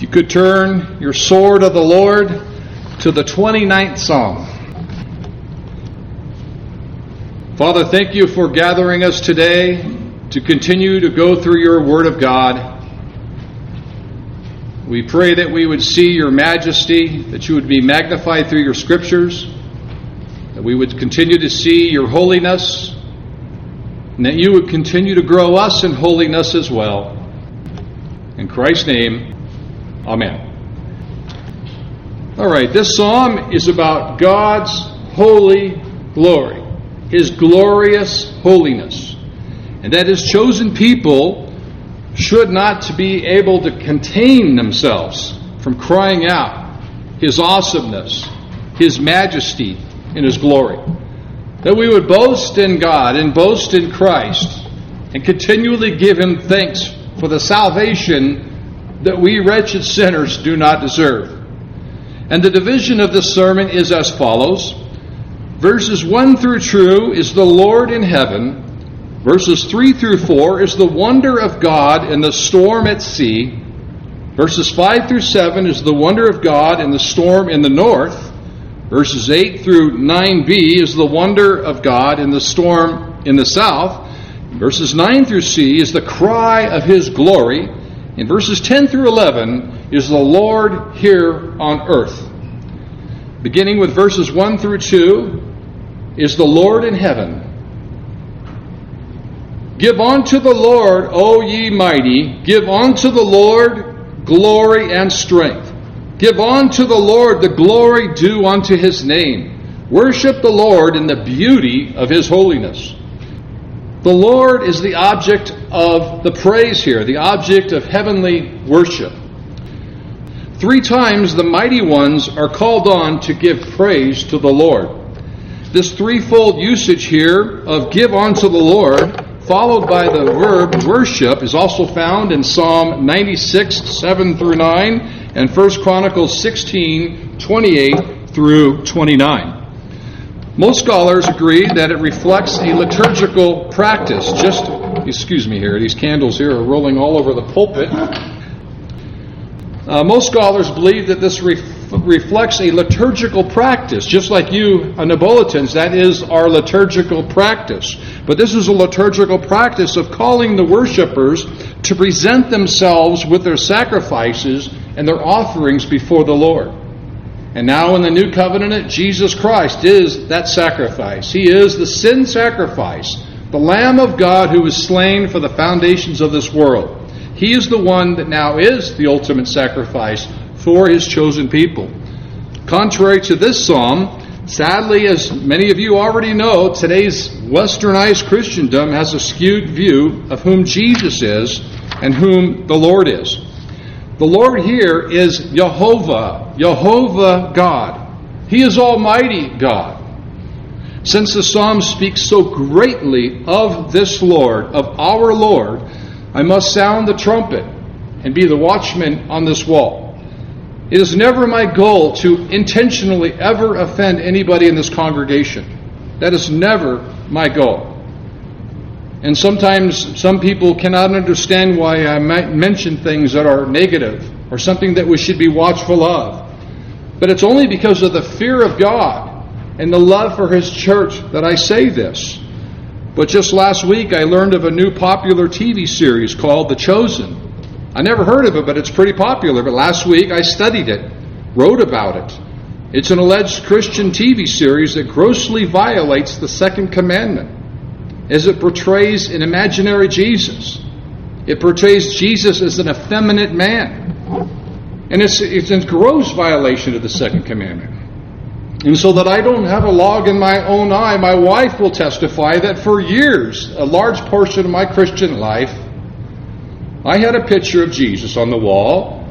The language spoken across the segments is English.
If you could turn your sword of the Lord to the 29th Psalm. Father, thank you for gathering us today to continue to go through your Word of God. We pray that we would see your majesty, that you would be magnified through your scriptures, that we would continue to see your holiness, and that you would continue to grow us in holiness as well. In Christ's name, Amen. All right, this psalm is about God's holy glory, His glorious holiness. And that His chosen people should not be able to contain themselves from crying out His awesomeness, His majesty, and His glory. That we would boast in God and boast in Christ and continually give Him thanks for the salvation that we wretched sinners do not deserve. And the division of this sermon is as follows Verses 1 through 2 is the Lord in heaven. Verses 3 through 4 is the wonder of God in the storm at sea. Verses 5 through 7 is the wonder of God in the storm in the north. Verses 8 through 9b is the wonder of God in the storm in the south. Verses 9 through c is the cry of his glory. In verses 10 through 11 is the Lord here on earth. Beginning with verses 1 through 2 is the Lord in heaven. Give unto the Lord, O ye mighty, give unto the Lord glory and strength. Give unto the Lord the glory due unto his name. Worship the Lord in the beauty of his holiness. The Lord is the object of the praise here, the object of heavenly worship. Three times the mighty ones are called on to give praise to the Lord. This threefold usage here of give unto the Lord, followed by the verb worship, is also found in Psalm 96, 7 through 9, and 1 Chronicles 16, 28 through 29. Most scholars agree that it reflects a liturgical practice. Just, excuse me here, these candles here are rolling all over the pulpit. Uh, most scholars believe that this ref- reflects a liturgical practice, just like you, uh, Neapolitans, that is our liturgical practice. But this is a liturgical practice of calling the worshippers to present themselves with their sacrifices and their offerings before the Lord. And now in the new covenant, Jesus Christ is that sacrifice. He is the sin sacrifice, the Lamb of God who was slain for the foundations of this world. He is the one that now is the ultimate sacrifice for his chosen people. Contrary to this psalm, sadly, as many of you already know, today's westernized Christendom has a skewed view of whom Jesus is and whom the Lord is. The Lord here is Jehovah, Jehovah God. He is Almighty God. Since the Psalm speaks so greatly of this Lord, of our Lord, I must sound the trumpet and be the watchman on this wall. It is never my goal to intentionally ever offend anybody in this congregation. That is never my goal. And sometimes some people cannot understand why I might mention things that are negative or something that we should be watchful of. But it's only because of the fear of God and the love for His church that I say this. But just last week I learned of a new popular TV series called The Chosen. I never heard of it, but it's pretty popular. But last week I studied it, wrote about it. It's an alleged Christian TV series that grossly violates the second commandment as it portrays an imaginary Jesus. It portrays Jesus as an effeminate man. And it's, it's in gross violation of the second commandment. And so that I don't have a log in my own eye, my wife will testify that for years, a large portion of my Christian life, I had a picture of Jesus on the wall.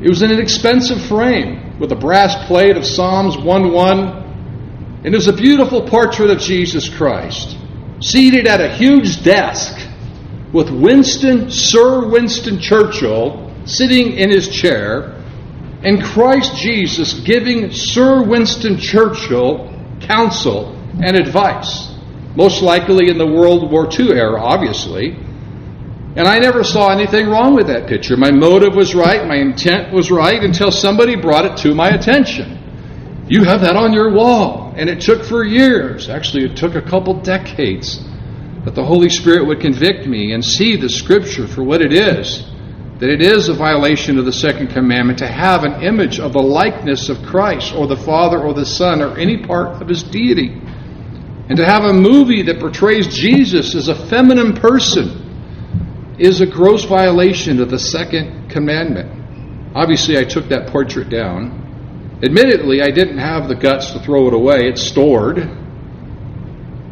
It was in an expensive frame with a brass plate of Psalms 1 1. And it was a beautiful portrait of Jesus Christ seated at a huge desk with Winston, Sir Winston Churchill, sitting in his chair, and Christ Jesus giving Sir Winston Churchill counsel and advice, most likely in the World War II era, obviously. And I never saw anything wrong with that picture. My motive was right, my intent was right, until somebody brought it to my attention. You have that on your wall. And it took for years, actually, it took a couple decades, that the Holy Spirit would convict me and see the Scripture for what it is that it is a violation of the second commandment to have an image of the likeness of Christ or the Father or the Son or any part of his deity. And to have a movie that portrays Jesus as a feminine person is a gross violation of the second commandment. Obviously, I took that portrait down. Admittedly, I didn't have the guts to throw it away, it's stored.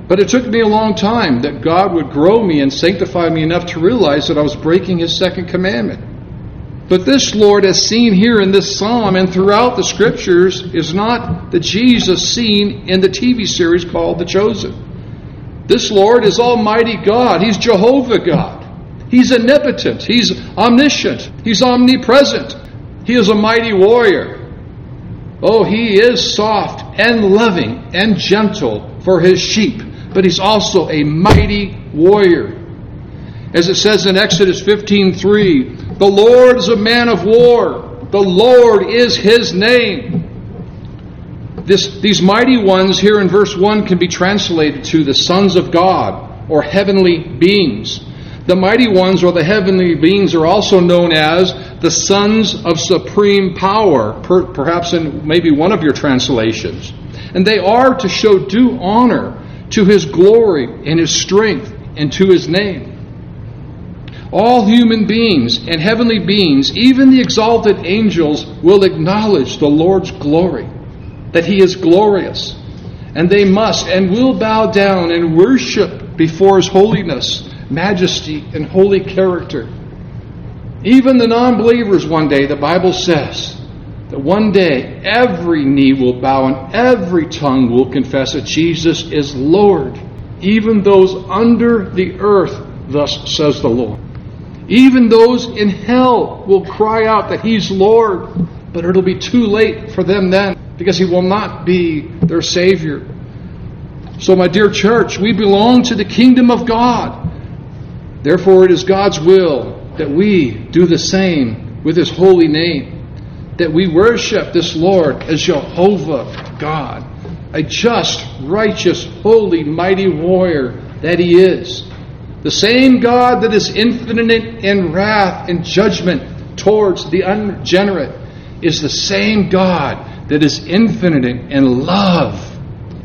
But it took me a long time that God would grow me and sanctify me enough to realize that I was breaking His second commandment. But this Lord, as seen here in this psalm and throughout the scriptures, is not the Jesus seen in the TV series called The Chosen. This Lord is Almighty God. He's Jehovah God. He's omnipotent. He's omniscient. He's omnipresent. He is a mighty warrior. Oh, he is soft and loving and gentle for his sheep but he's also a mighty warrior. As it says in Exodus 15:3, the Lord is a man of war. The Lord is his name. This, these mighty ones here in verse 1 can be translated to the sons of God or heavenly beings. The mighty ones or the heavenly beings are also known as the sons of supreme power, per, perhaps in maybe one of your translations. And they are to show due honor to his glory and his strength and to his name. All human beings and heavenly beings, even the exalted angels, will acknowledge the Lord's glory, that he is glorious. And they must and will bow down and worship before his holiness, majesty, and holy character. Even the non believers, one day, the Bible says, that one day every knee will bow and every tongue will confess that Jesus is Lord, even those under the earth, thus says the Lord. Even those in hell will cry out that He's Lord, but it'll be too late for them then because He will not be their Savior. So, my dear church, we belong to the kingdom of God. Therefore, it is God's will that we do the same with His holy name that we worship this Lord as Jehovah God, a just, righteous, holy, mighty warrior that He is. The same God that is infinite in wrath and judgment towards the unregenerate is the same God that is infinite in love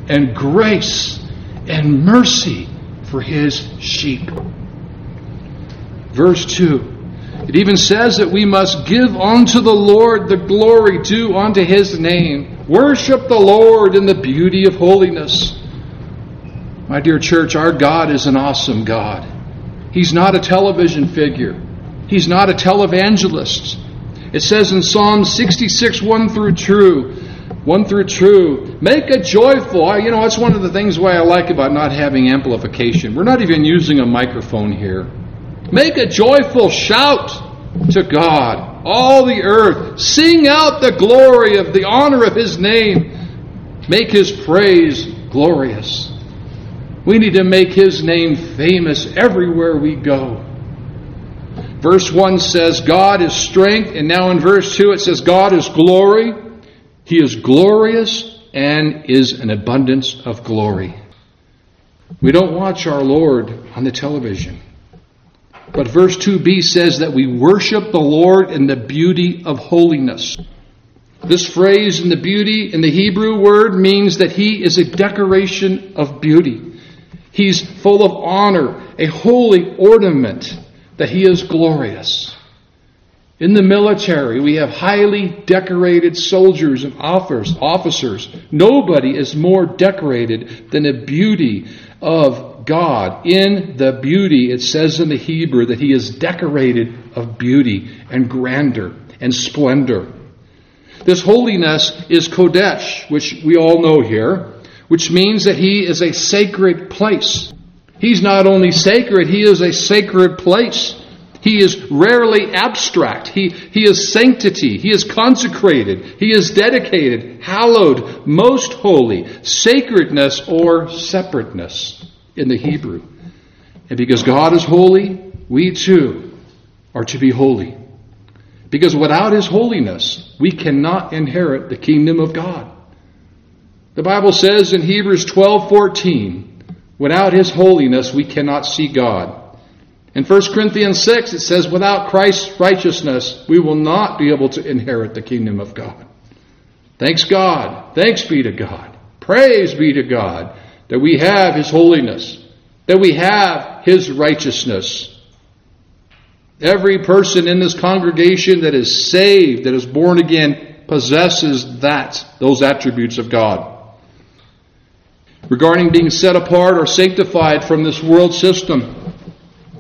and grace and mercy for His sheep. Verse 2 it even says that we must give unto the Lord the glory due unto his name. Worship the Lord in the beauty of holiness. My dear church, our God is an awesome God. He's not a television figure. He's not a televangelist. It says in Psalm 66, 1 through 2, 1 through 2, make a joyful. You know, that's one of the things why I like about not having amplification. We're not even using a microphone here. Make a joyful shout to God, all the earth. Sing out the glory of the honor of His name. Make His praise glorious. We need to make His name famous everywhere we go. Verse 1 says, God is strength, and now in verse 2 it says, God is glory. He is glorious and is an abundance of glory. We don't watch our Lord on the television. But verse 2b says that we worship the Lord in the beauty of holiness. This phrase in the beauty in the Hebrew word means that he is a decoration of beauty. He's full of honor, a holy ornament, that he is glorious. In the military, we have highly decorated soldiers and officers. Nobody is more decorated than the beauty of God in the beauty. It says in the Hebrew that he is decorated of beauty and grandeur and splendor. This holiness is Kodesh, which we all know here, which means that he is a sacred place. He's not only sacred, he is a sacred place. He is rarely abstract. He, he is sanctity. He is consecrated. He is dedicated, hallowed, most holy, sacredness or separateness in the Hebrew. And because God is holy, we too are to be holy. Because without His holiness, we cannot inherit the kingdom of God. The Bible says in Hebrews 12:14, without His holiness, we cannot see God. In 1 Corinthians 6, it says, without Christ's righteousness, we will not be able to inherit the kingdom of God. Thanks God. Thanks be to God. Praise be to God that we have His holiness, that we have His righteousness. Every person in this congregation that is saved, that is born again, possesses that, those attributes of God. Regarding being set apart or sanctified from this world system,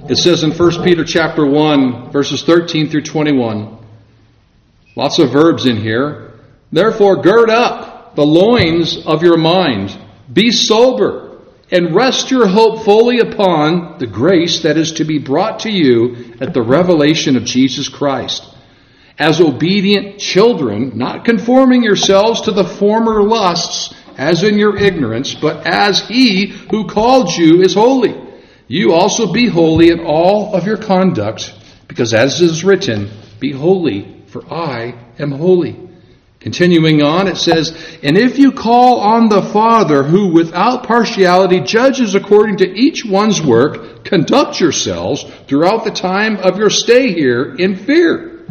it says in 1 Peter chapter 1, verses 13 through 21. Lots of verbs in here. Therefore, gird up the loins of your mind. Be sober and rest your hope fully upon the grace that is to be brought to you at the revelation of Jesus Christ. As obedient children, not conforming yourselves to the former lusts as in your ignorance, but as he who called you is holy. You also be holy in all of your conduct, because as is written, Be holy, for I am holy. Continuing on, it says, And if you call on the Father, who without partiality judges according to each one's work, conduct yourselves throughout the time of your stay here in fear.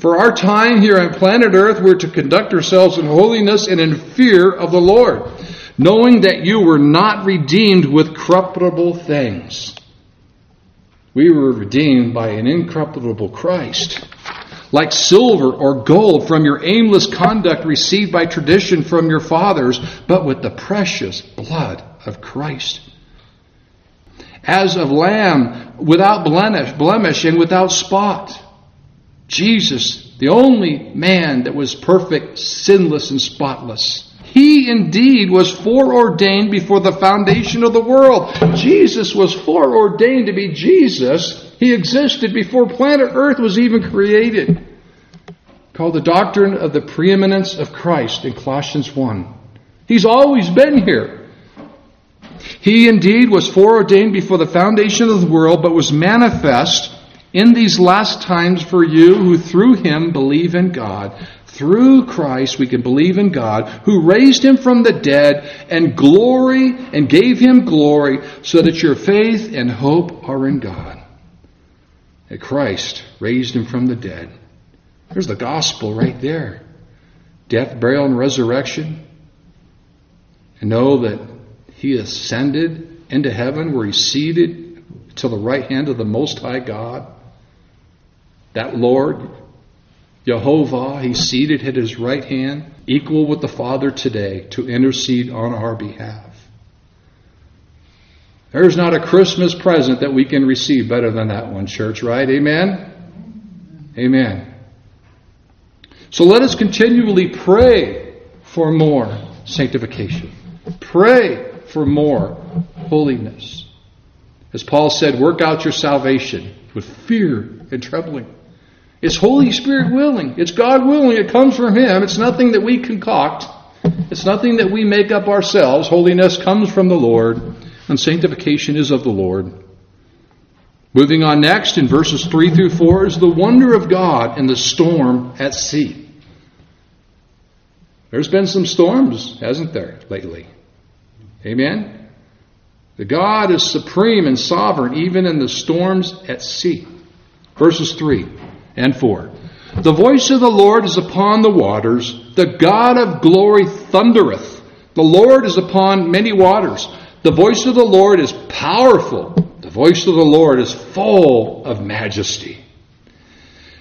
For our time here on planet Earth, we're to conduct ourselves in holiness and in fear of the Lord knowing that you were not redeemed with corruptible things. We were redeemed by an incorruptible Christ. Like silver or gold from your aimless conduct received by tradition from your fathers, but with the precious blood of Christ. As of lamb without blemish, blemish and without spot. Jesus, the only man that was perfect, sinless, and spotless. He indeed was foreordained before the foundation of the world. Jesus was foreordained to be Jesus. He existed before planet Earth was even created. Called the doctrine of the preeminence of Christ in Colossians 1. He's always been here. He indeed was foreordained before the foundation of the world, but was manifest in these last times for you who through him believe in God through Christ, we can believe in God, who raised him from the dead and glory and gave him glory so that your faith and hope are in God. That Christ raised him from the dead. There's the gospel right there. Death, burial, and resurrection. And know that he ascended into heaven where he's seated to the right hand of the Most High God. That Lord Jehovah, he's seated at his right hand, equal with the Father today, to intercede on our behalf. There's not a Christmas present that we can receive better than that one, church, right? Amen? Amen. So let us continually pray for more sanctification. Pray for more holiness. As Paul said, work out your salvation with fear and trembling. It's Holy Spirit willing. It's God willing. It comes from Him. It's nothing that we concoct. It's nothing that we make up ourselves. Holiness comes from the Lord, and sanctification is of the Lord. Moving on next, in verses 3 through 4, is the wonder of God in the storm at sea. There's been some storms, hasn't there, lately? Amen? The God is supreme and sovereign even in the storms at sea. Verses 3 and 4. The voice of the Lord is upon the waters. The God of glory thundereth. The Lord is upon many waters. The voice of the Lord is powerful. The voice of the Lord is full of majesty.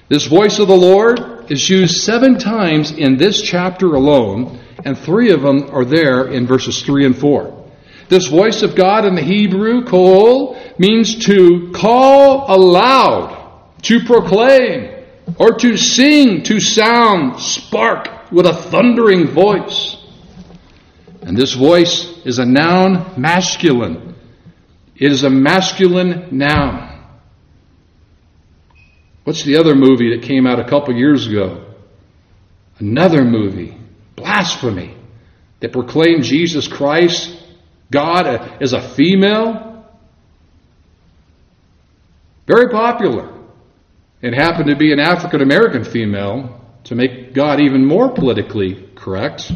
This voice of the Lord is used seven times in this chapter alone, and three of them are there in verses 3 and 4. This voice of God in the Hebrew, kol, means to call aloud to proclaim, or to sing, to sound, spark with a thundering voice. And this voice is a noun masculine. It is a masculine noun. What's the other movie that came out a couple years ago? Another movie, Blasphemy, that proclaimed Jesus Christ, God, as a female. Very popular. It happened to be an African American female to make God even more politically correct.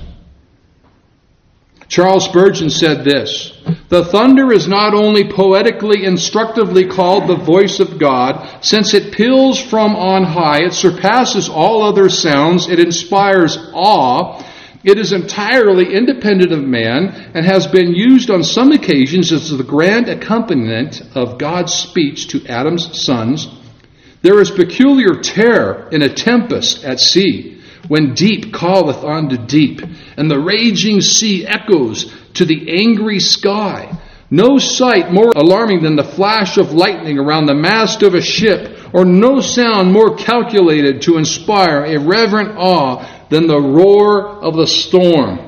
Charles Spurgeon said this The thunder is not only poetically instructively called the voice of God, since it peals from on high, it surpasses all other sounds, it inspires awe, it is entirely independent of man, and has been used on some occasions as the grand accompaniment of God's speech to Adam's sons. There is peculiar terror in a tempest at sea when deep calleth unto deep, and the raging sea echoes to the angry sky. No sight more alarming than the flash of lightning around the mast of a ship, or no sound more calculated to inspire a reverent awe than the roar of the storm.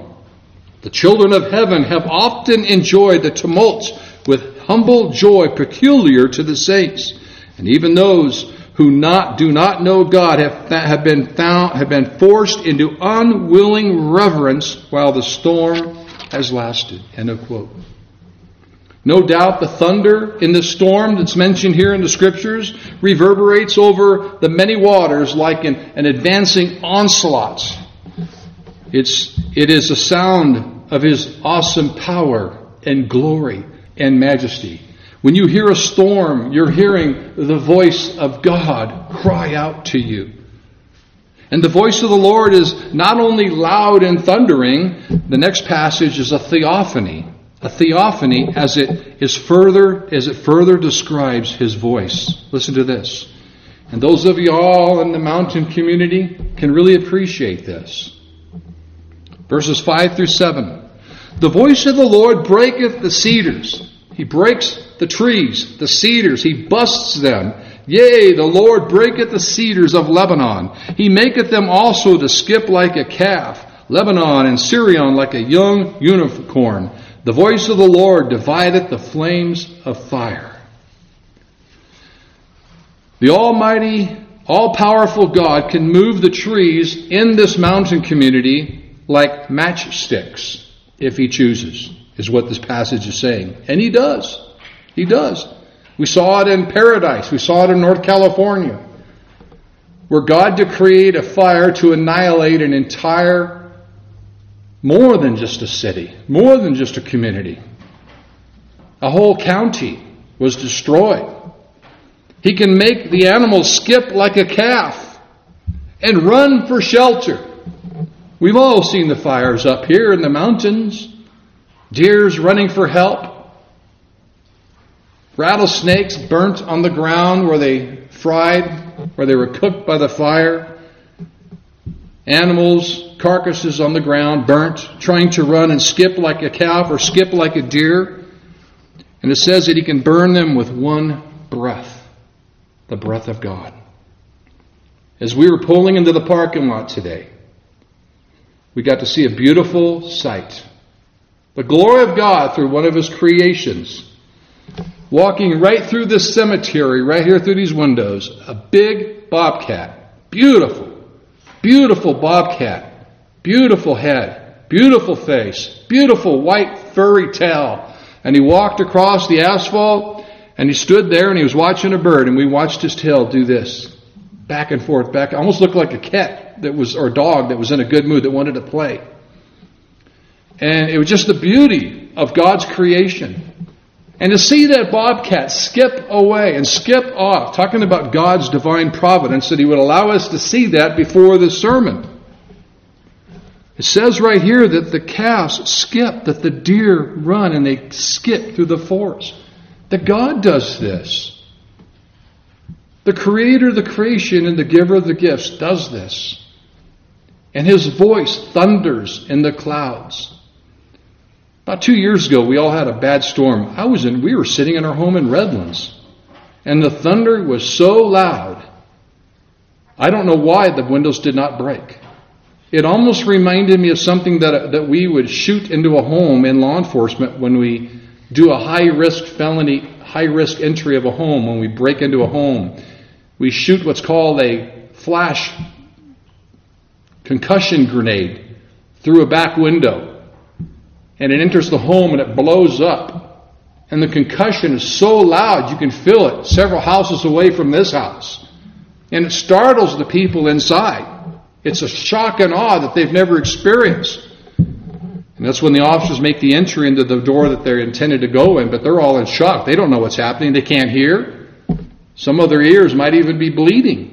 The children of heaven have often enjoyed the tumults with humble joy peculiar to the saints, and even those who not, do not know God have, have, been found, have been forced into unwilling reverence while the storm has lasted. End of quote. No doubt the thunder in the storm that's mentioned here in the scriptures reverberates over the many waters like an, an advancing onslaught. It's, it is a sound of his awesome power and glory and majesty. When you hear a storm, you're hearing the voice of God cry out to you. And the voice of the Lord is not only loud and thundering, the next passage is a theophany. A theophany as it is further, as it further describes his voice. Listen to this. And those of you all in the mountain community can really appreciate this. Verses 5 through 7. The voice of the Lord breaketh the cedars. He breaks the trees, the cedars, he busts them. Yea, the Lord breaketh the cedars of Lebanon. He maketh them also to skip like a calf, Lebanon and Sirion like a young unicorn. The voice of the Lord divideth the flames of fire. The Almighty, all powerful God can move the trees in this mountain community like matchsticks if He chooses, is what this passage is saying. And He does. He does. We saw it in Paradise. We saw it in North California. Where God decreed a fire to annihilate an entire, more than just a city, more than just a community. A whole county was destroyed. He can make the animals skip like a calf and run for shelter. We've all seen the fires up here in the mountains. Deers running for help. Rattlesnakes burnt on the ground where they fried, where they were cooked by the fire. Animals, carcasses on the ground, burnt, trying to run and skip like a calf or skip like a deer. And it says that he can burn them with one breath, the breath of God. As we were pulling into the parking lot today, we got to see a beautiful sight. The glory of God through one of his creations walking right through this cemetery, right here through these windows, a big bobcat. Beautiful, beautiful bobcat. Beautiful head, beautiful face, beautiful white furry tail. And he walked across the asphalt and he stood there and he was watching a bird and we watched his tail do this. Back and forth, back. Almost looked like a cat that was, or a dog that was in a good mood that wanted to play. And it was just the beauty of God's creation. And to see that bobcat skip away and skip off, talking about God's divine providence, that He would allow us to see that before the sermon. It says right here that the calves skip, that the deer run and they skip through the forest. That God does this. The creator of the creation and the giver of the gifts does this. And his voice thunders in the clouds. About two years ago, we all had a bad storm. I was in, we were sitting in our home in Redlands, and the thunder was so loud. I don't know why the windows did not break. It almost reminded me of something that, that we would shoot into a home in law enforcement when we do a high risk felony, high risk entry of a home, when we break into a home. We shoot what's called a flash concussion grenade through a back window and it enters the home and it blows up And the concussion is so loud you can feel it several houses away from this house. And it startles the people inside. It's a shock and awe that they've never experienced. And that's when the officers make the entry into the door that they're intended to go in, but they're all in shock. They don't know what's happening. They can't hear. Some of their ears might even be bleeding.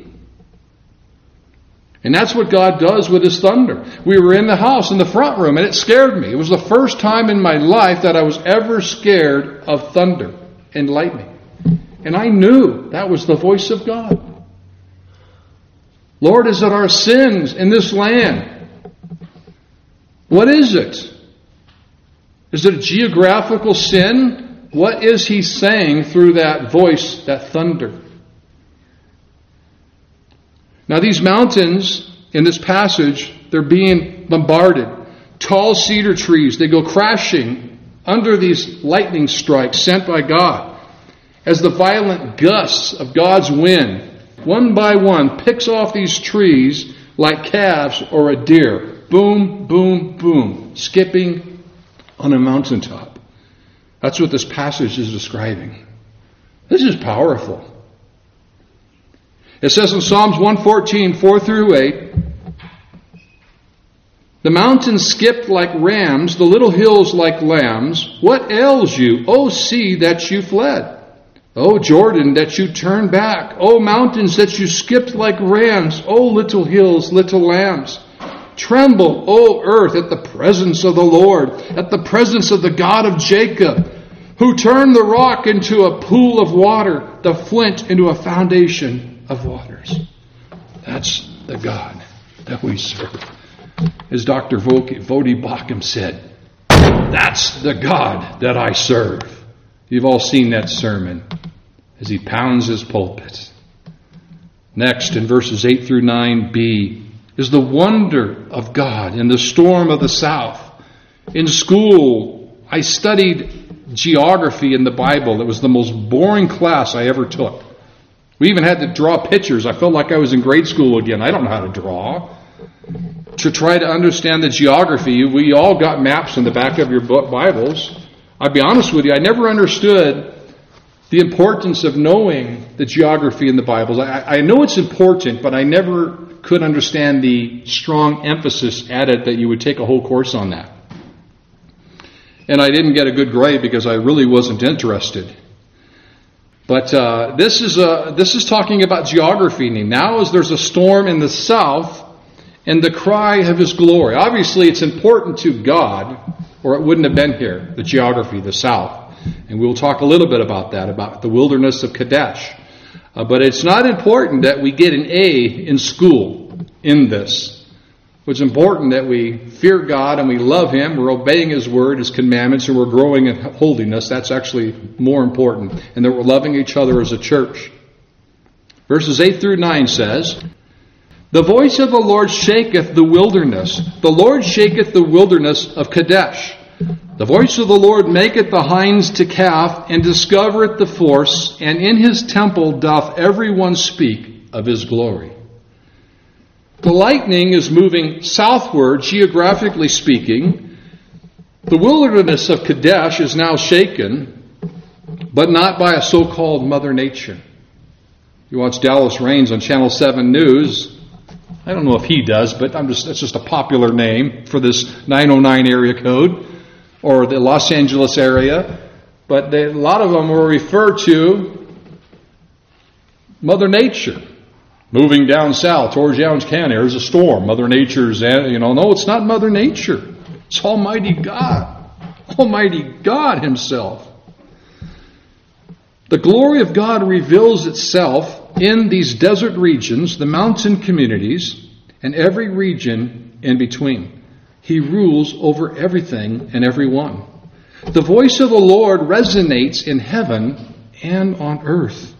And that's what God does with His thunder. We were in the house in the front room and it scared me. It was the first time in my life that I was ever scared of thunder and lightning. And I knew that was the voice of God. Lord, is it our sins in this land? What is it? Is it a geographical sin? What is He saying through that voice, that thunder? Now, these mountains in this passage, they're being bombarded. Tall cedar trees, they go crashing under these lightning strikes sent by God. As the violent gusts of God's wind, one by one, picks off these trees like calves or a deer. Boom, boom, boom, skipping on a mountaintop. That's what this passage is describing. This is powerful. It says in Psalms 114, 4 through 8, the mountains skipped like rams, the little hills like lambs. What ails you, O sea, that you fled? O Jordan, that you turned back. O mountains, that you skipped like rams. O little hills, little lambs. Tremble, O earth, at the presence of the Lord, at the presence of the God of Jacob, who turned the rock into a pool of water, the flint into a foundation of waters. That's the God that we serve. As Dr. Voddie Baucham said, that's the God that I serve. You've all seen that sermon as he pounds his pulpit. Next, in verses 8 through 9b, is the wonder of God in the storm of the south. In school, I studied geography in the Bible. It was the most boring class I ever took. We even had to draw pictures. I felt like I was in grade school again. I don't know how to draw. To try to understand the geography, we all got maps in the back of your Bibles. I'll be honest with you, I never understood the importance of knowing the geography in the Bibles. I, I know it's important, but I never could understand the strong emphasis it that you would take a whole course on that. And I didn't get a good grade because I really wasn't interested. But uh, this is a, this is talking about geography. Now, as there's a storm in the south, and the cry of His glory. Obviously, it's important to God, or it wouldn't have been here. The geography, the south, and we'll talk a little bit about that, about the wilderness of Kadesh. Uh, but it's not important that we get an A in school in this. It's important that we fear God and we love Him. We're obeying His word, His commandments, and we're growing in holiness. That's actually more important. And that we're loving each other as a church. Verses 8 through 9 says, The voice of the Lord shaketh the wilderness. The Lord shaketh the wilderness of Kadesh. The voice of the Lord maketh the hinds to calve, and discovereth the force, and in his temple doth every one speak of his glory. The lightning is moving southward, geographically speaking. The wilderness of Kadesh is now shaken, but not by a so called Mother Nature. You watch Dallas Raines on Channel 7 News. I don't know if he does, but I'm just, that's just a popular name for this 909 area code or the Los Angeles area. But they, a lot of them will refer to Mother Nature moving down south towards Youngs County. There's a storm. Mother Nature's, eh, you know, no, it's not Mother Nature. It's Almighty God. Almighty God Himself. The glory of God reveals itself in these desert regions, the mountain communities, and every region in between. He rules over everything and everyone. The voice of the Lord resonates in heaven and on earth.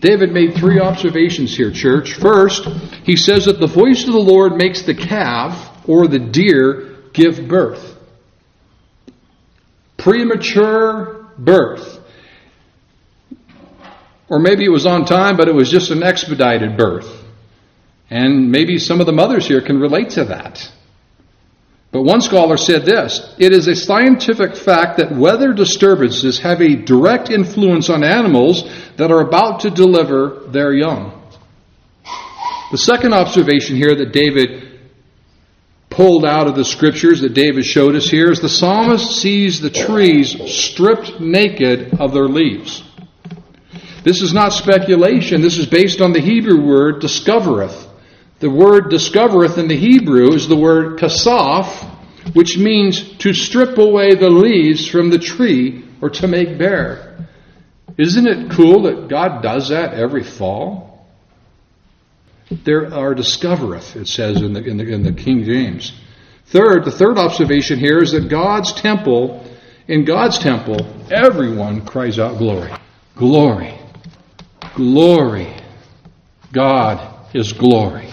David made three observations here, church. First, he says that the voice of the Lord makes the calf or the deer give birth. Premature birth. Or maybe it was on time, but it was just an expedited birth. And maybe some of the mothers here can relate to that. But one scholar said this It is a scientific fact that weather disturbances have a direct influence on animals that are about to deliver their young. The second observation here that David pulled out of the scriptures that David showed us here is the psalmist sees the trees stripped naked of their leaves. This is not speculation, this is based on the Hebrew word discovereth. The word discovereth in the Hebrew is the word kasaf, which means to strip away the leaves from the tree or to make bare. Isn't it cool that God does that every fall? There are discovereth, it says in the, in the, in the King James. Third, the third observation here is that God's temple, in God's temple, everyone cries out glory. Glory. Glory. God is glory.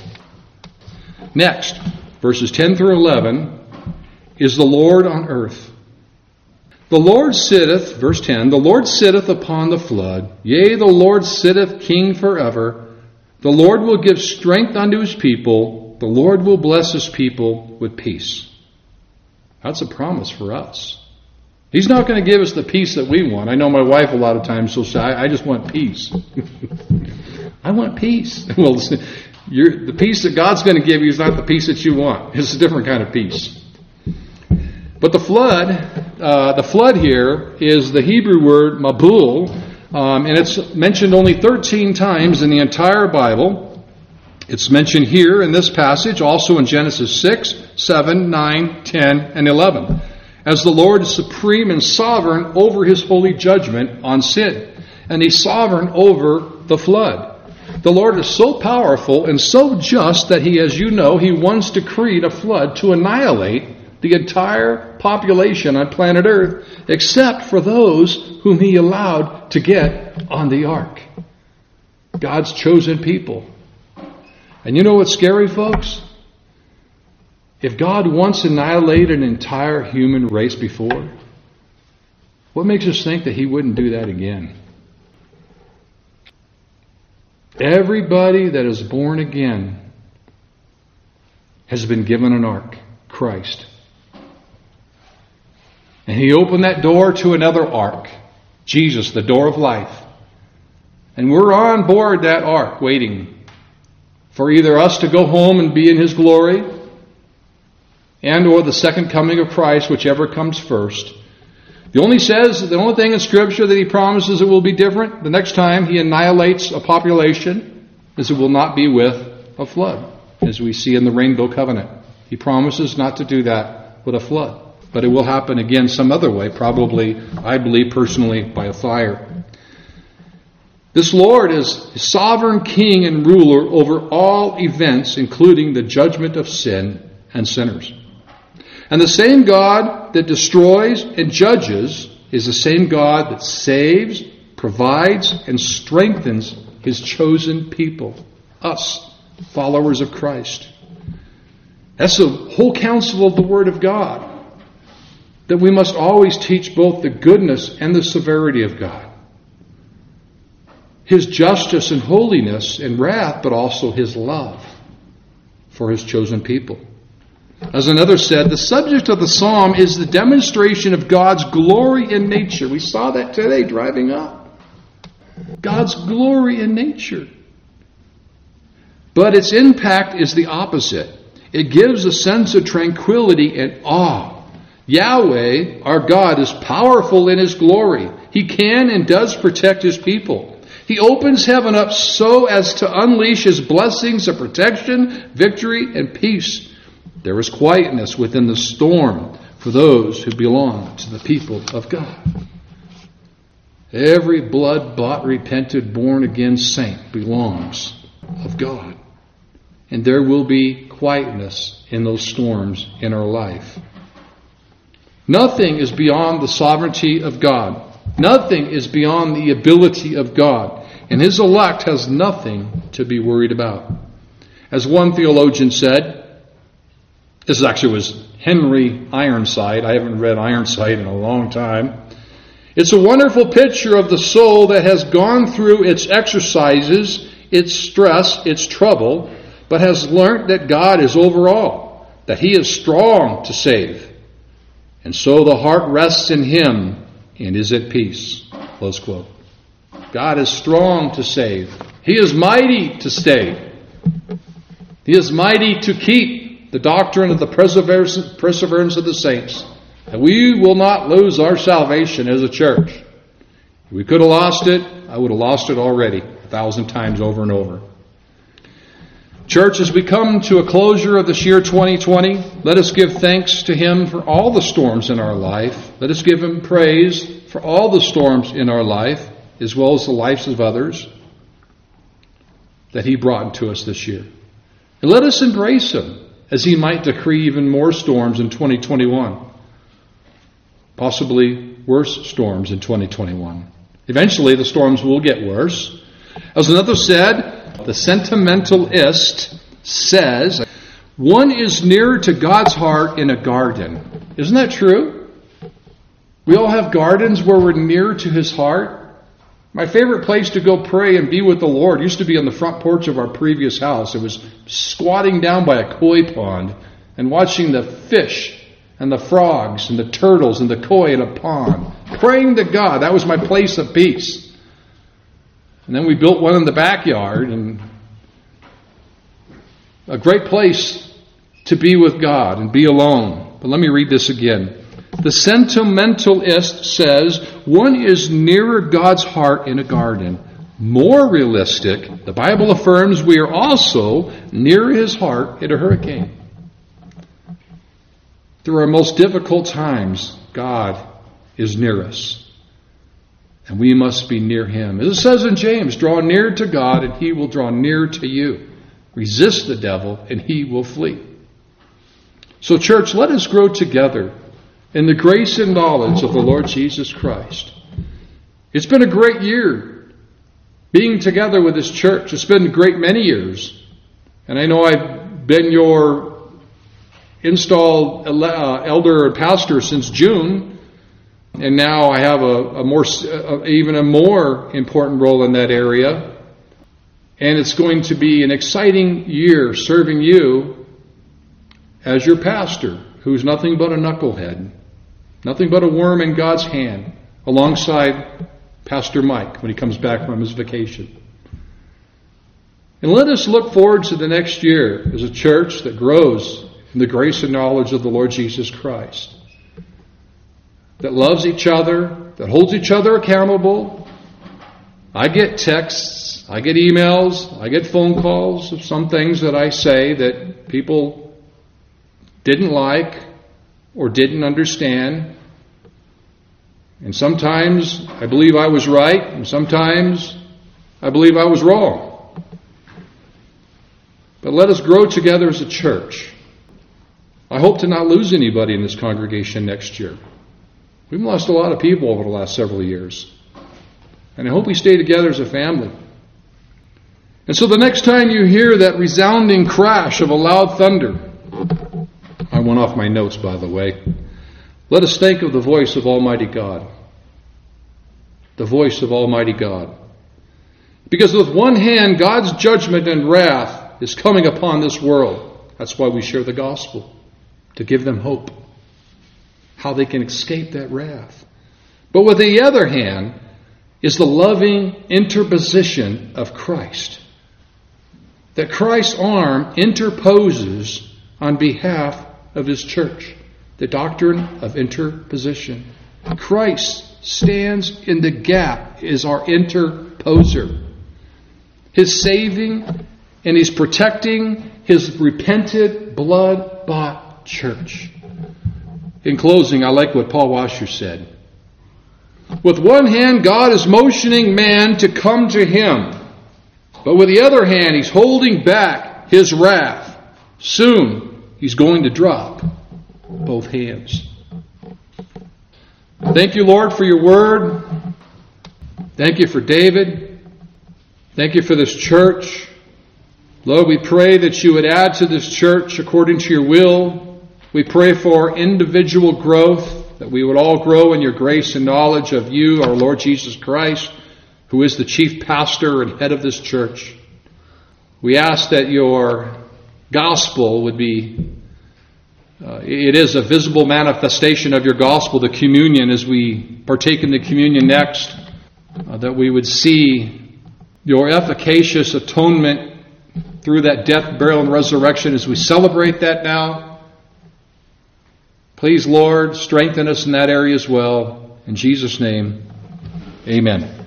Next, verses 10 through 11, is the Lord on earth. The Lord sitteth, verse 10, the Lord sitteth upon the flood. Yea, the Lord sitteth king forever. The Lord will give strength unto his people. The Lord will bless his people with peace. That's a promise for us. He's not going to give us the peace that we want. I know my wife a lot of times will say, I, I just want peace. I want peace. Well, the peace that God's going to give you is not the peace that you want. It's a different kind of peace. But the flood, uh, the flood here is the Hebrew word mabul, um, and it's mentioned only 13 times in the entire Bible. It's mentioned here in this passage, also in Genesis 6, 7, 9, 10, and 11, as the Lord is supreme and sovereign over his holy judgment on sin. And he's sovereign over the flood. The Lord is so powerful and so just that he, as you know, he once decreed a flood to annihilate the entire population on planet Earth except for those whom he allowed to get on the ark. God's chosen people. And you know what's scary, folks? If God once annihilated an entire human race before, what makes us think that he wouldn't do that again? Everybody that is born again has been given an ark, Christ. And he opened that door to another ark, Jesus, the door of life. And we're on board that ark waiting for either us to go home and be in his glory and or the second coming of Christ, whichever comes first. The only says the only thing in Scripture that he promises it will be different the next time he annihilates a population is it will not be with a flood, as we see in the Rainbow Covenant. He promises not to do that with a flood. But it will happen again some other way, probably, I believe personally, by a fire. This Lord is sovereign king and ruler over all events, including the judgment of sin and sinners. And the same God that destroys and judges is the same God that saves, provides, and strengthens his chosen people, us, followers of Christ. That's the whole counsel of the Word of God. That we must always teach both the goodness and the severity of God. His justice and holiness and wrath, but also His love for His chosen people. As another said, the subject of the psalm is the demonstration of God's glory in nature. We saw that today driving up. God's glory in nature. But its impact is the opposite. It gives a sense of tranquility and awe. Yahweh, our God, is powerful in His glory. He can and does protect His people. He opens heaven up so as to unleash His blessings of protection, victory, and peace there is quietness within the storm for those who belong to the people of God. Every blood bought, repented, born again saint belongs of God. And there will be quietness in those storms in our life. Nothing is beyond the sovereignty of God. Nothing is beyond the ability of God. And his elect has nothing to be worried about. As one theologian said, this actually was Henry Ironside. I haven't read Ironside in a long time. It's a wonderful picture of the soul that has gone through its exercises, its stress, its trouble, but has learnt that God is over all. that he is strong to save. And so the heart rests in him and is at peace. Close quote. God is strong to save. He is mighty to stay. He is mighty to keep the doctrine of the perseverance of the saints. And we will not lose our salvation as a church. If we could have lost it, I would have lost it already, a thousand times over and over. Church, as we come to a closure of this year 2020, let us give thanks to Him for all the storms in our life. Let us give Him praise for all the storms in our life, as well as the lives of others that He brought to us this year. And let us embrace Him as He might decree even more storms in 2021, possibly worse storms in 2021. Eventually, the storms will get worse. As another said, the sentimentalist says, one is nearer to God's heart in a garden. Isn't that true? We all have gardens where we're near to His heart. My favorite place to go pray and be with the Lord used to be on the front porch of our previous house. It was squatting down by a koi pond and watching the fish and the frogs and the turtles and the koi in a pond. Praying to God. That was my place of peace. And then we built one in the backyard and a great place to be with God and be alone. But let me read this again. The sentimentalist says one is nearer God's heart in a garden. More realistic, the Bible affirms we are also near his heart in a hurricane. Through our most difficult times, God is near us and we must be near him. As it says in James, draw near to God and he will draw near to you. Resist the devil and he will flee. So, church, let us grow together in the grace and knowledge of the Lord Jesus Christ. It's been a great year being together with this church. It's been a great many years. And I know I've been your installed uh, elder and pastor since June. And now I have a, a more, a, even a more important role in that area. And it's going to be an exciting year serving you as your pastor, who's nothing but a knucklehead, nothing but a worm in God's hand, alongside Pastor Mike when he comes back from his vacation. And let us look forward to the next year as a church that grows in the grace and knowledge of the Lord Jesus Christ that loves each other, that holds each other accountable. I get texts, I get emails, I get phone calls of some things that I say that people didn't like or didn't understand. And sometimes I believe I was right, and sometimes I believe I was wrong. But let us grow together as a church. I hope to not lose anybody in this congregation next year. We've lost a lot of people over the last several years. And I hope we stay together as a family. And so the next time you hear that resounding crash of a loud thunder, I went off my notes, by the way. Let us think of the voice of Almighty God. The voice of Almighty God. Because with one hand, God's judgment and wrath is coming upon this world. That's why we share the gospel, to give them hope how they can escape that wrath. But with the other hand is the loving interposition of Christ. That Christ's arm interposes on behalf of his church. The doctrine of interposition. Christ stands in the gap, is our interposer. His saving and he's protecting his repented, blood bought church. In closing, I like what Paul Washer said. With one hand, God is motioning man to come to him. But with the other hand, he's holding back his wrath. Soon, he's going to drop both hands. Thank you, Lord, for your word. Thank you for David. Thank you for this church. Lord, we pray that you would add to this church according to your will we pray for individual growth, that we would all grow in your grace and knowledge of you, our Lord Jesus Christ, who is the chief pastor and head of this church. We ask that your gospel would be, uh, it is a visible manifestation of your gospel, the communion, as we partake in the communion next, uh, that we would see your efficacious atonement through that death, burial, and resurrection as we celebrate that now. Please, Lord, strengthen us in that area as well. In Jesus' name, amen.